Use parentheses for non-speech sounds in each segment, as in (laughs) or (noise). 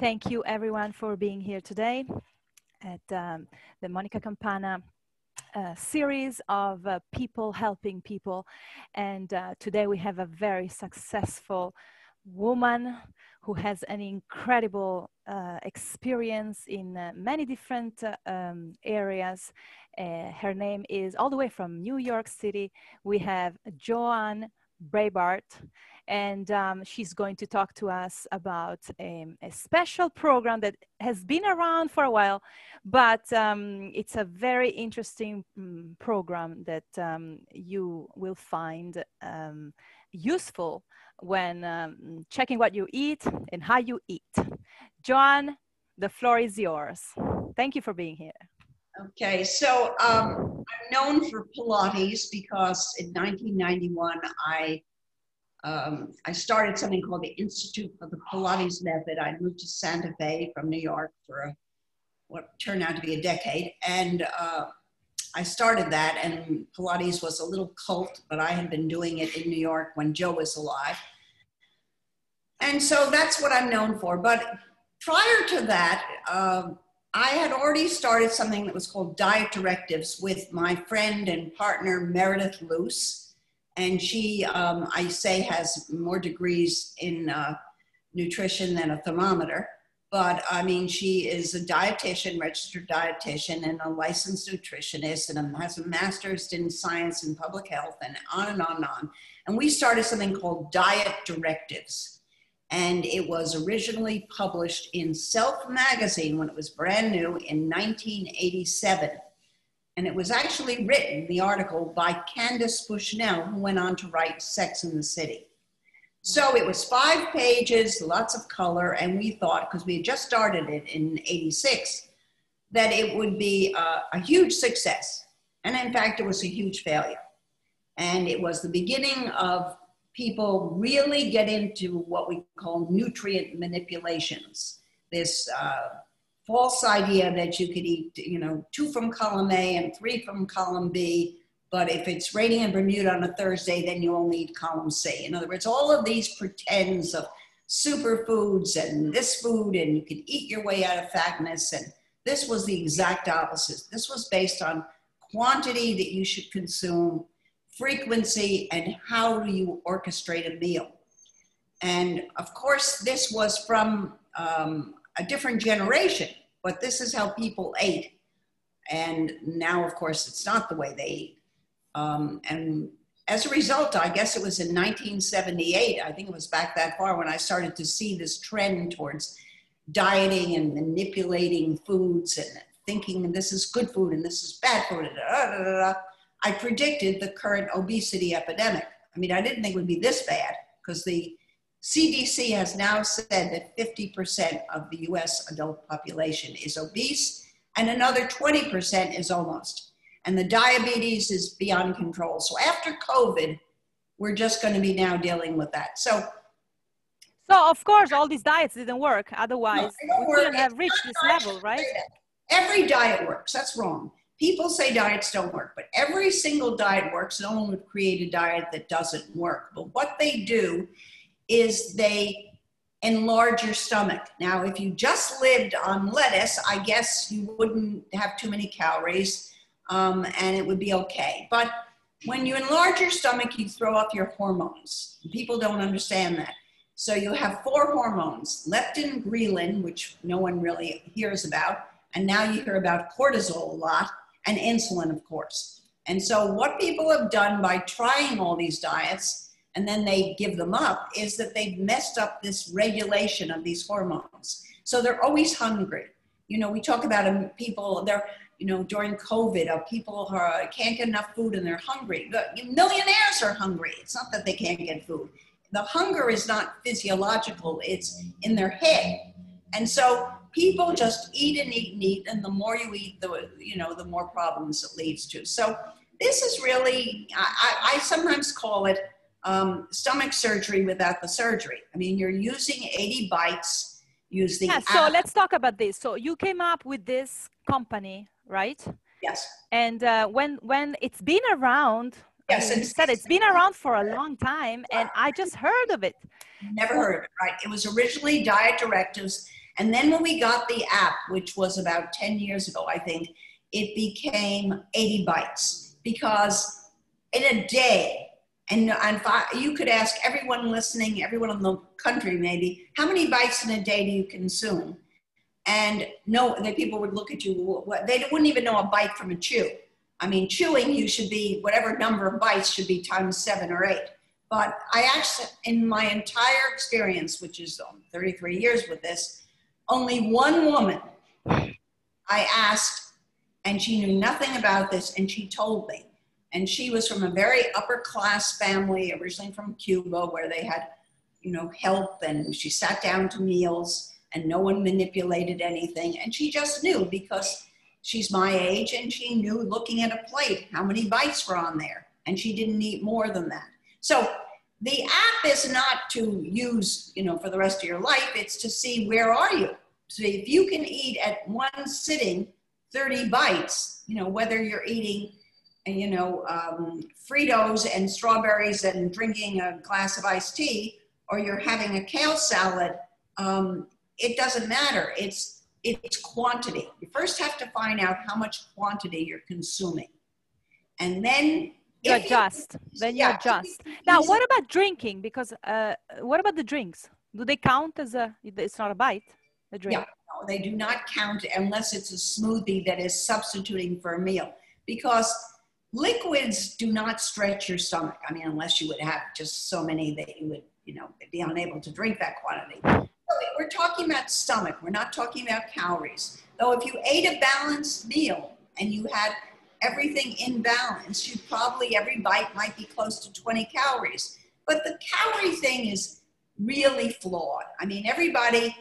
Thank you everyone for being here today at um, the Monica Campana uh, series of uh, people helping people. And uh, today we have a very successful woman who has an incredible uh, experience in uh, many different uh, um, areas. her name is all the way from New York City. We have Joanne Breibart and um, she's going to talk to us about a, a, special program that has been around for a while, but um, it's a very interesting um, program that um, you will find um, useful when um, checking what you eat and how you eat. Joan, the floor is yours. Thank you for being here. Okay, so I'm known for Pilates because in 1991 I um, I started something called the Institute of the Pilates Method. I moved to Santa Fe from New York for a, what turned out to be a decade. And uh, I started that, and Pilates was a little cult, but I had been doing it in New York when Joe was alive. And so that's what I'm known for. But prior to that, uh, I had already started something that was called Diet Directives with my friend and partner Meredith Luce and she, um, I say, has more degrees in uh, nutrition than a thermometer. But I mean, she is a dietitian, registered dietitian, and a licensed nutritionist, and has a master's in science and public health, and on and on and on. And we started something called Diet Directives. And it was originally published in Self magazine when it was brand new in 1987 and it was actually written, the article, by Candace Bushnell, who went on to write Sex in the City. So it was five pages, lots of color, and we thought, because we had just started it in 86, that it would be a, a huge success. And in fact, it was a huge failure. And it was the beginning of people really get into what we call nutrient manipulations. This uh, false idea that you could eat, you know, two from column A and three from column B. But if it's raining in Bermuda on a Thursday, then you only eat column C. In other words, all of these pretends of superfoods and this food, and you can eat your way out of fatness. And this was the exact opposite. This was based on quantity that you should consume, frequency, and how do you orchestrate a meal. And of course, this was from um, a different generation but this is how people ate. And now, of course, it's not the way they eat. Um, and as a result, I guess it was in 1978, I think it was back that far when I started to see this trend towards dieting and manipulating foods and thinking this is good food and this is bad food. Da, da, da, I predicted the current obesity epidemic. I mean, I didn't think it would be this bad because the CDC has now said that 50% of the US adult population is obese and another 20% is almost. And the diabetes is beyond control. So after COVID, we're just going to be now dealing with that. So so of course all these diets didn't work. Otherwise, no, we couldn't have reached this level, right? Every diet works. That's wrong. People say diets don't work, but every single diet works. No one would create a diet that doesn't work. But what they do is they enlarge your stomach. Now, if you just lived on lettuce, I guess you wouldn't have too many calories um, and it would be okay. But when you enlarge your stomach, you throw off your hormones. People don't understand that. So you have four hormones leptin, ghrelin, which no one really hears about, and now you hear about cortisol a lot, and insulin, of course. And so, what people have done by trying all these diets and then they give them up is that they've messed up this regulation of these hormones. So they're always hungry. You know, we talk about people, they're, you know, during COVID, uh, people are, can't get enough food and they're hungry. The millionaires are hungry. It's not that they can't get food. The hunger is not physiological, it's in their head. And so people just eat and eat and eat, and the more you eat, the you know, the more problems it leads to. So this is really, I, I sometimes call it um, stomach surgery without the surgery. I mean, you're using 80 bites, use the. Yeah, so let's talk about this. So you came up with this company, right? Yes. And uh, when when it's been around, yes, you said it's been around for a long time, and I just heard of it. Never heard of it, right? It was originally diet directives, And then when we got the app, which was about 10 years ago, I think, it became 80 bites because in a day, and, and you could ask everyone listening, everyone in the country maybe, how many bites in a day do you consume? And no, the people would look at you, they wouldn't even know a bite from a chew. I mean, chewing, you should be, whatever number of bites should be times seven or eight. But I actually, in my entire experience, which is um, 33 years with this, only one woman I asked, and she knew nothing about this, and she told me. And she was from a very upper class family, originally from Cuba, where they had, you know, help, and she sat down to meals, and no one manipulated anything. And she just knew because she's my age, and she knew looking at a plate how many bites were on there, and she didn't eat more than that. So the app is not to use, you know, for the rest of your life. It's to see where are you. So if you can eat at one sitting 30 bites, you know, whether you're eating, you know, um, Fritos and strawberries and drinking a glass of iced tea, or you're having a kale salad, um, it doesn't matter. It's it's quantity. You first have to find out how much quantity you're consuming, and then you adjust. You, then you yeah, adjust. Now, what about drinking? Because uh, what about the drinks? Do they count as a? It's not a bite. The drink. Yeah, no, they do not count unless it's a smoothie that is substituting for a meal. Because liquids do not stretch your stomach. I mean, unless you would have just so many that you would, you know, be unable to drink that quantity. we're talking about stomach. We're not talking about calories. Though, if you ate a balanced meal and you had everything in balance, you probably every bite might be close to 20 calories. But the calorie thing is really flawed. I mean, everybody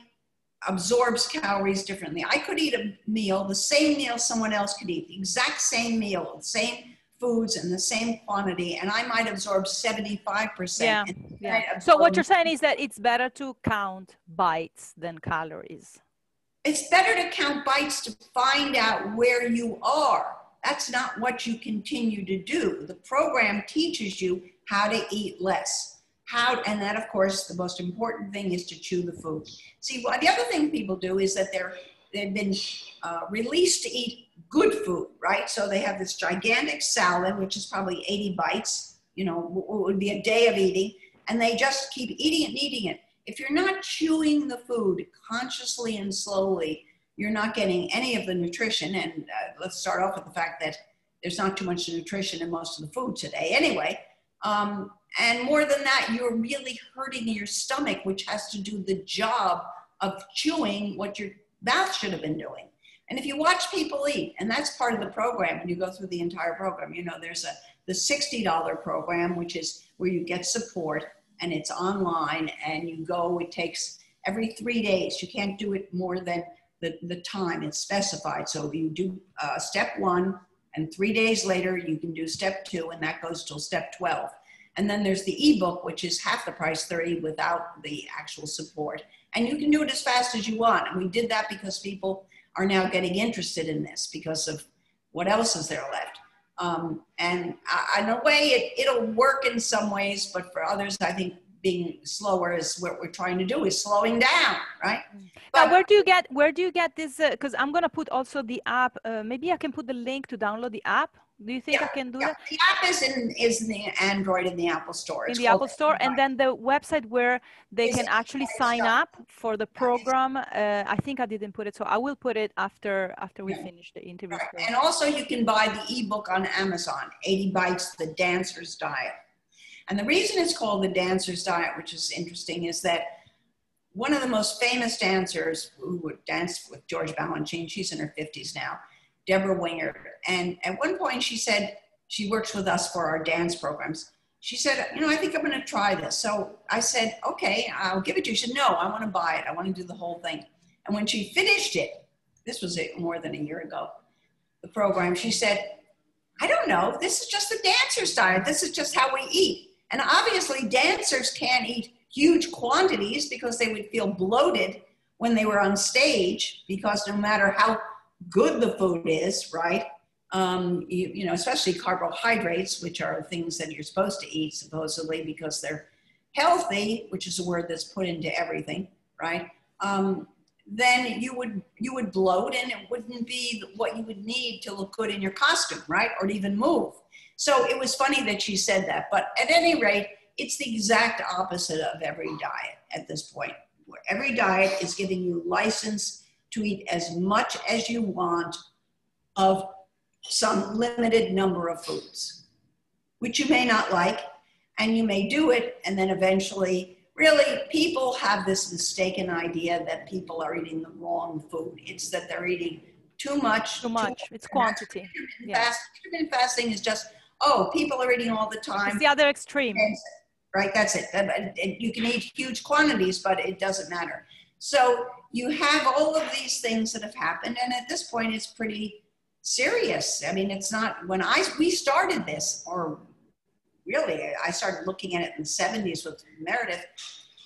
absorbs calories differently. I could eat a meal, the same meal someone else could eat, the exact same meal, the same foods in the same quantity, and I might absorb 75%. Yeah. yeah. So what you're saying is that it's better to count bites than calories. It's better to count bites to find out where you are that's not what you continue to do. The program teaches you how to eat less. How, and that, of course, the most important thing is to chew the food. See, well, the other thing people do is that they're they've been uh, released to eat good food, right? So they have this gigantic salad, which is probably 80 bites, you know, would be a day of eating, and they just keep eating it and eating it. If you're not chewing the food consciously and slowly, you're not getting any of the nutrition. And uh, let's start off with the fact that there's not too much nutrition in most of the food today anyway. Um, and more than that, you're really hurting your stomach, which has to do the job of chewing what your mouth should have been doing. And if you watch people eat, and that's part of the program when you go through the entire program, you know, there's a the $60 program, which is where you get support and it's online and you go, it takes every three days. You can't do it more than the, the time it's specified. So if you do uh, step one and three days later you can do step two and that goes till step 12. And then there's the ebook, which is half the price, 30 without the actual support. And you can do it as fast as you want. And we did that because people are now getting interested in this because of what else is there left. Um, and I, in a way, it, it'll work in some ways, but for others, I think being slower is what we're trying to do is slowing down right but, now where do you get where do you get this because uh, i'm going to put also the app uh, maybe i can put the link to download the app do you think yeah, I can do yeah. that? The app is in is in the Android in the Apple Store. It's in the Apple Store, and then the website where they is can actually sign up for the program. Uh, I think I didn't put it, so I will put it after after we yeah. finish the interview. Right. And also, you can buy the ebook on Amazon, 80 Bites: The Dancer's Diet. And the reason it's called the dancer's diet, which is interesting, is that one of the most famous dancers who would dance with George Balanchine, she's in her 50s now, Deborah Wingert. And at one point she said, she works with us for our dance programs. She said, you know, I think I'm going to try this. So I said, okay, I'll give it to you. She said, no, I want to buy it. I want to do the whole thing. And when she finished it, this was more than a year ago, the program, she said, I don't know. This is just the dancer's diet. This is just how we eat. And obviously, dancers can't eat huge quantities because they would feel bloated when they were on stage because no matter how good the food is, right? Um, you, you know, especially carbohydrates, which are things that you're supposed to eat supposedly because they're healthy, which is a word that's put into everything, right? Um, then you would you would bloat and it wouldn't be what you would need to look good in your costume, right? Or to even move. So it was funny that she said that. But at any rate, it's the exact opposite of every diet at this point. Where every diet is giving you license to eat as much as you want of some limited number of foods, which you may not like, and you may do it, and then eventually, really, people have this mistaken idea that people are eating the wrong food. It's that they're eating too much. Too much. Too it's quantity. Intermittent, yeah. fast, intermittent fasting is just, oh, people are eating all the time. It's the other extreme. Right, that's it. You can eat huge quantities, but it doesn't matter. So you have all of these things that have happened, and at this point, it's pretty serious. I mean, it's not when I we started this, or really, I started looking at it in the 70s with Meredith.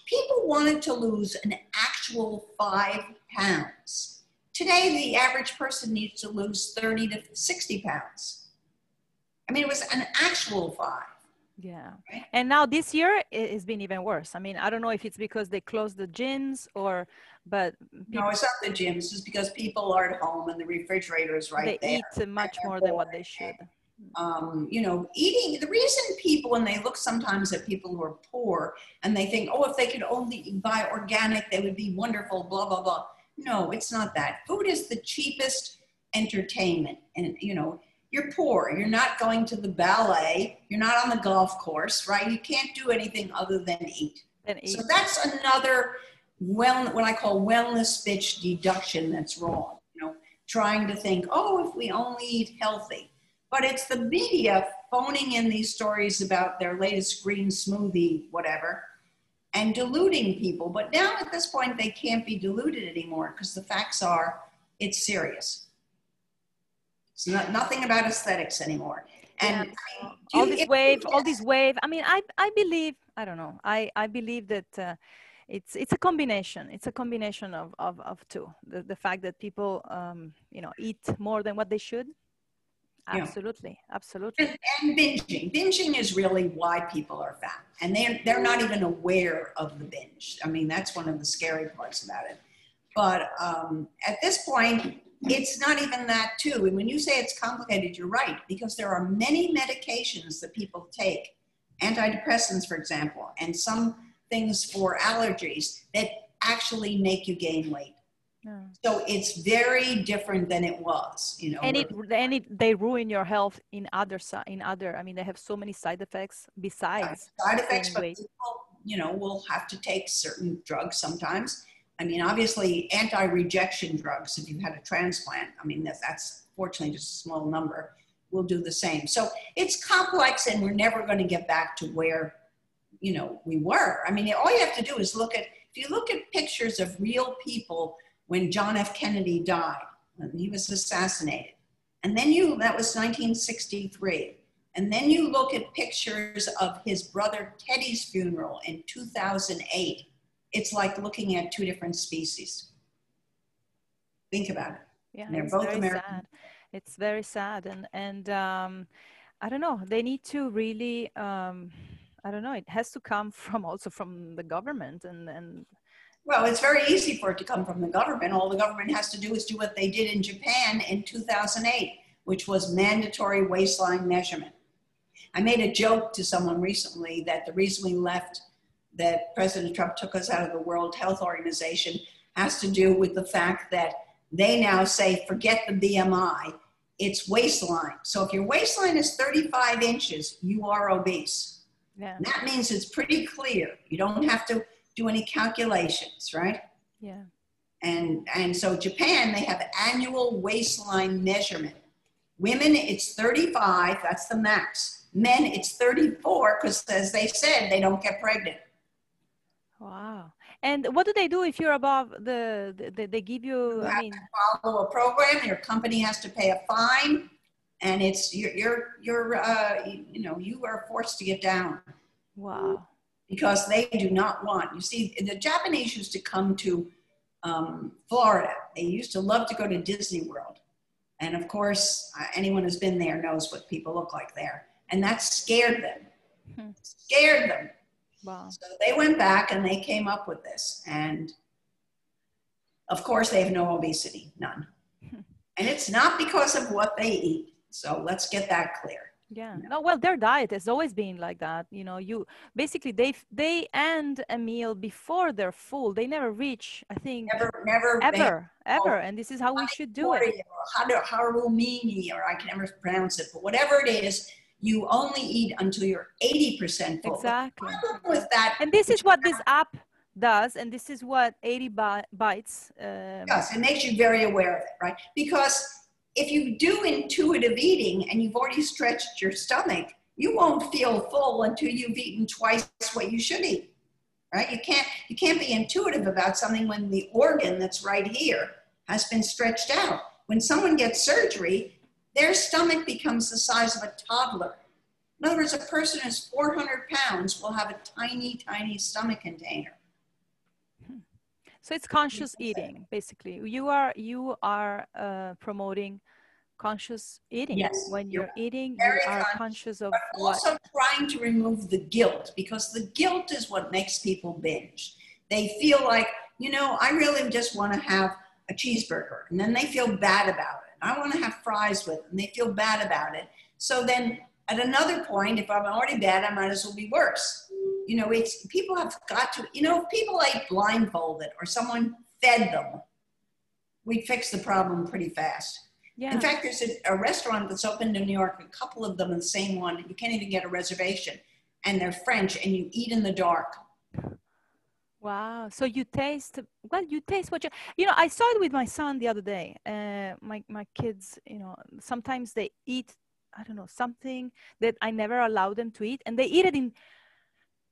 People wanted to lose an actual five pounds. Today, the average person needs to lose 30 to 60 pounds. I mean, it was an actual five. Yeah. Right? And now this year it's been even worse. I mean, I don't know if it's because they closed the gyms or, but. People, no, it's not the gyms. It's because people are at home and the refrigerator is right they there. They eat much more than what they should. Um, you know, eating, the reason people, when they look sometimes at people who are poor and they think, oh, if they could only buy organic, they would be wonderful, blah, blah, blah. No, it's not that. Food is the cheapest entertainment. And, you know, you're poor. You're not going to the ballet. You're not on the golf course, right? You can't do anything other than eat. Eat. So that's another well, what I call wellness bitch deduction that's wrong. You know, trying to think, oh, if we only eat healthy. But it's the media phoning in these stories about their latest green smoothie, whatever, and deluding people. But now at this point, they can't be deluded anymore because the facts are it's serious. It's not nothing about aesthetics anymore. And yeah. all this wave, all this wave. I mean, I I believe I don't know. I I believe that. Uh, it's it's a combination it's a combination of of, of two the, the fact that people um, you know eat more than what they should absolutely yeah. absolutely and, and, binging binging is really why people are fat and they're they're not even aware of the binge i mean that's one of the scary parts about it but um, at this point it's not even that too. And when you say it's complicated, you're right, because there are many medications that people take, antidepressants, for example, and some things for allergies that actually make you gain weight. Yeah. So it's very different than it was, you know. And it, and it, they ruin your health in other in other. I mean, they have so many side effects besides side effects. But people, you know, will have to take certain drugs sometimes I mean, obviously, anti rejection drugs, if you've had a transplant, I mean, that's, that's fortunately just a small number, will do the same. So it's complex, and we're never going to get back to where, you know, we were. I mean, all you have to do is look at, if you look at pictures of real people when John F. Kennedy died, he was assassinated, and then you, that was 1963. And then you look at pictures of his brother Teddy's funeral in 2008 it's like looking at two different species. Think about it. Yeah, they're both American. Sad. It's very sad, and and um, I don't know. They need to really. Um, I don't know. It has to come from also from the government and and. Well, it's very easy for it to come from the government. All the government has to do is do what they did in Japan in 2008, which was mandatory waistline measurement. I made a joke to someone recently that the reason we left that President Trump took us out of the World Health Organization has to do with the fact that they now say, forget the BMI, it's waistline. So if your waistline is 35 inches, you are obese. Yeah. And that means it's pretty clear. You don't have to do any calculations, right? Yeah. And, and so Japan, they have annual waistline measurement. Women, it's 35, that's the max. Men, it's 34, because as they said, they don't get pregnant. Wow. And what do they do if you're above the, the they give you, you I mean, follow a program, your company has to pay a fine and it's, you're, you're, you're uh, you know, you are forced to get down. Wow. Because they do not want, you see, the Japanese used to come to um, Florida. They used to love to go to Disney World. And of course, uh, anyone who's been there knows what people look like there. And that scared them. Hmm. Scared them Wow. So they went back and they came up with this. And Of course, they have no obesity, none. (laughs) and it's not because of what they eat. So let's get that clear. Yeah. No, well, their diet has always been like that. You know, you basically they they end a meal before they're full. They never reach. I think never, never, ever, ever. And this is how we should do it. Or or I can never pronounce it, but whatever it is, you only eat until you're 80% full. Exactly. With that, and this is what this app does, and this is what 80 Bites um, does. It makes you very aware of it, right? Because if you do intuitive eating and you've already stretched your stomach, you won't feel full until you've eaten twice what you should eat, right? You can't you can't be intuitive about something when the organ that's right here has been stretched out. When someone gets surgery, their stomach becomes the size of a toddler. In other words, a person who's 400 pounds will have a tiny, tiny stomach container. So it's conscious eating, basically. You are you are uh, promoting conscious eating. Yes. When you're, you're eating, you are conscious, conscious of but also what? trying to remove the guilt because the guilt is what makes people binge. They feel like, you know, I really just want to have a cheeseburger, and then they feel bad about it. I want to have fries with, it, and they feel bad about it. So then, at another point, if I'm already bad, I might as well be worse you know, it's people have got to, you know, if people ate blindfolded or someone fed them, we'd fix the problem pretty fast. Yeah. In fact, there's a, a, restaurant that's opened in New York, a couple of them in the same one. You can't even get a reservation, and they're French, and you eat in the dark. Wow. So you taste well. You taste what you. You know, I saw it with my son the other day. Uh, my my kids, you know, sometimes they eat. I don't know something that I never allow them to eat, and they eat it in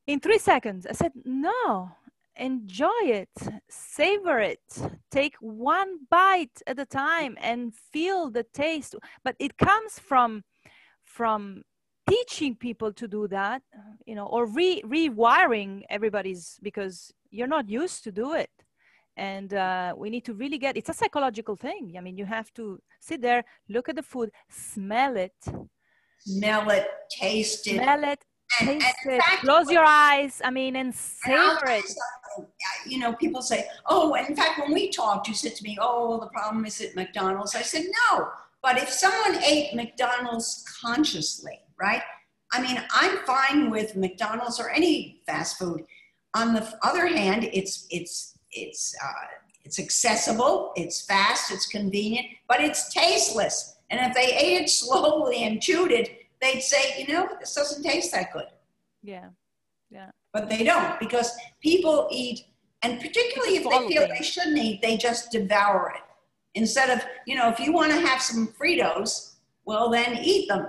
in three seconds. I said, no, enjoy it, savor it, take one bite at a time and feel the taste. But it comes from, from teaching people to do that, you know, or re- rewiring everybody's because you're not used to do it. And uh, we need to really get it's a psychological thing. I mean, you have to sit there, look at the food, smell it, smell it, taste it, smell it, Taste it. Fact, Close your eyes. I mean, and savor it. You know, people say, "Oh, in fact, when we talked, you said to me, "Oh, the problem is at McDonald's." I said, "No, but if someone ate McDonald's consciously, right? I mean, I'm fine with McDonald's or any fast food. On the other hand, it's it's it's uh, it's accessible, it's fast, it's convenient, but it's tasteless. And if they ate it slowly and chewed it, they'd say, you know, this doesn't taste that good. Yeah. Yeah. But they don't because people eat, and particularly if they feel they shouldn't eat, they just devour it. Instead of, you know, if you want to have some Fritos, well, then eat them.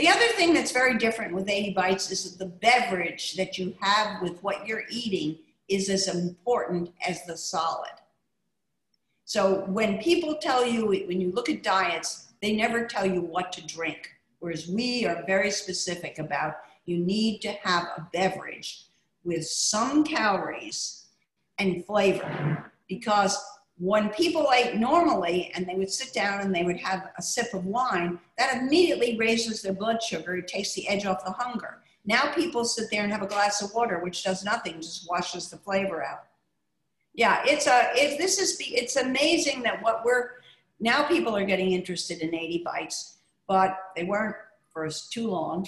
The other thing that's very different with 80 Bites is that the beverage that you have with what you're eating is as important as the solid. So when people tell you, when you look at diets, they never tell you what to drink. Whereas we are very specific about you need to have a beverage with some calories and flavor because when people ate normally and they would sit down and they would have a sip of wine, that immediately raises their blood sugar. It takes the edge off the hunger. Now people sit there and have a glass of water, which does nothing, just washes the flavor out. Yeah, it's a, it, this is, it's amazing that what we're, now people are getting interested in 80 bites but they weren't for too long.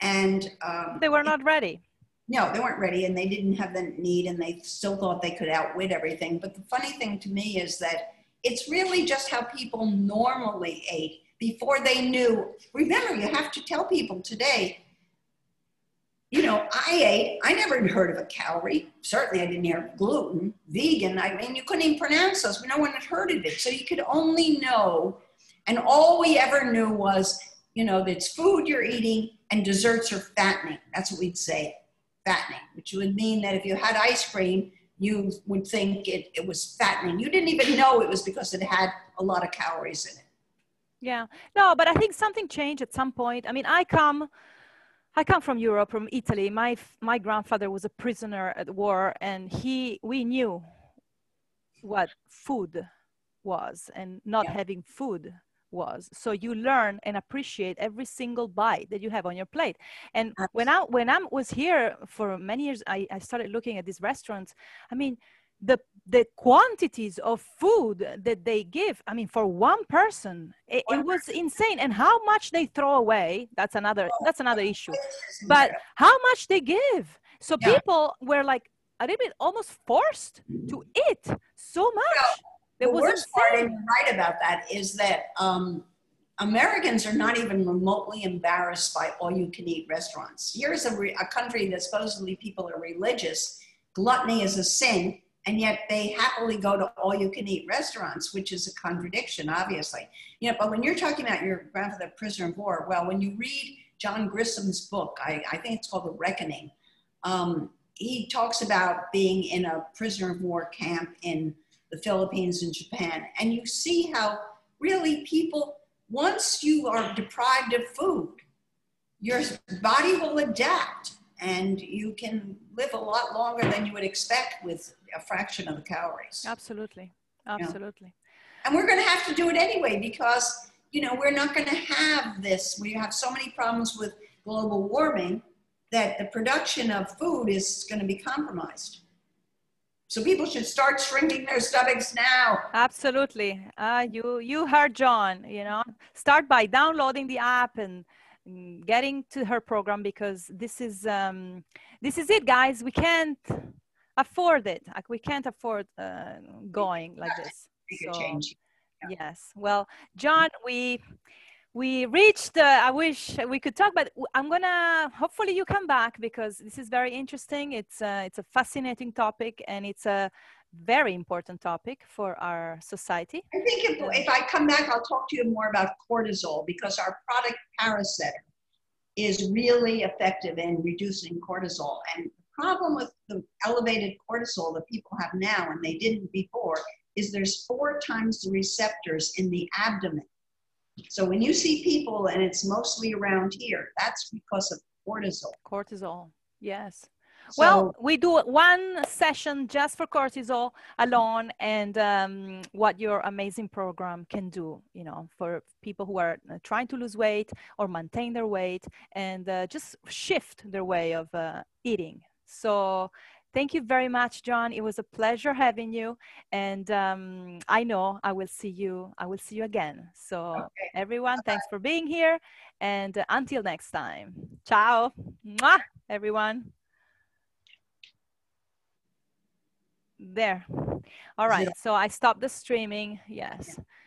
And um, they were not ready. No, they weren't ready, and they didn't have the need, and they still thought they could outwit everything. But the funny thing to me is that it's really just how people normally ate before they knew. Remember, you have to tell people today. You know, I ate, I never heard of a calorie. Certainly, I didn't hear gluten, vegan. I mean, you couldn't even pronounce those. No one had heard of it. So you could only know and all we ever knew was, you know, it's food you're eating and desserts are fattening. That's what we'd say, fattening, which would mean that if you had ice cream, you would think it, it was fattening. You didn't even know it was because it had a lot of calories in it. Yeah, no, but I think something changed at some point. I mean, I come, I come from Europe, from Italy. My my grandfather was a prisoner at war, and he we knew what food was, and not yeah. having food was. So you learn and appreciate every single bite that you have on your plate. And Absolutely. when i when i was here for many years I, I started looking at these restaurants. I mean the the quantities of food that they give i mean for one person it, it was insane. And how much they throw away that's another that's another issue. but how much they give? So Yeah. people were like a little bit almost forced to eat so much it the worst part, and you're right about that, is that um, Americans are not even remotely embarrassed by all-you-can-eat restaurants. Here's a, re- a country that supposedly people are religious. Gluttony is a sin, and yet they happily go to all-you-can-eat restaurants, which is a contradiction, obviously. You know, but when you're talking about your grandfather, prisoner of war, well, when you read John Grisham's book, I, I think it's called The Reckoning. Um, he talks about being in a prisoner of war camp in the Philippines and Japan, and you see how really people once you are deprived of food, your body will adapt and you can live a lot longer than you would expect with a fraction of the calories. absolutely absolutely And we're going to have to do it anyway because, you know, we're not going to have this. We have so many problems with global warming that the production of food is going to be compromised. So people should start shrinking their stomachs now. Absolutely. Uh, you you heard John. You know, start by downloading the app and mm, getting to her program because this is um, this is it, guys. We can't afford it. Like we can't afford uh, going like this. So, change. Yes. Well, John, we we reached. Uh, I wish we could talk, but i'm gonna. Hopefully, you come back because this is very interesting. It's uh, it's a fascinating topic, and it's a very important topic for our society. I think if, if I come back, I'll talk to you more about cortisol because our product Paracetter is really effective in reducing cortisol. And the problem with the elevated cortisol that people have now and they didn't before is there's four times the receptors in the abdomen. So when you see people and it's mostly around here, that's because of cortisol. Cortisol. Yes. So, Well, we do one session just for cortisol alone, and um, what your amazing program can do, you know, for people who are uh, trying to lose weight or maintain their weight and uh, just shift their way of uh, eating. So, thank you very much, John. It was a pleasure having you, and um, I know I will see you. I will see you again. So, okay. everyone, thanks for being here, and uh, until next time, ciao, Mwah, everyone. There. All right. So I stopped the streaming. Yes.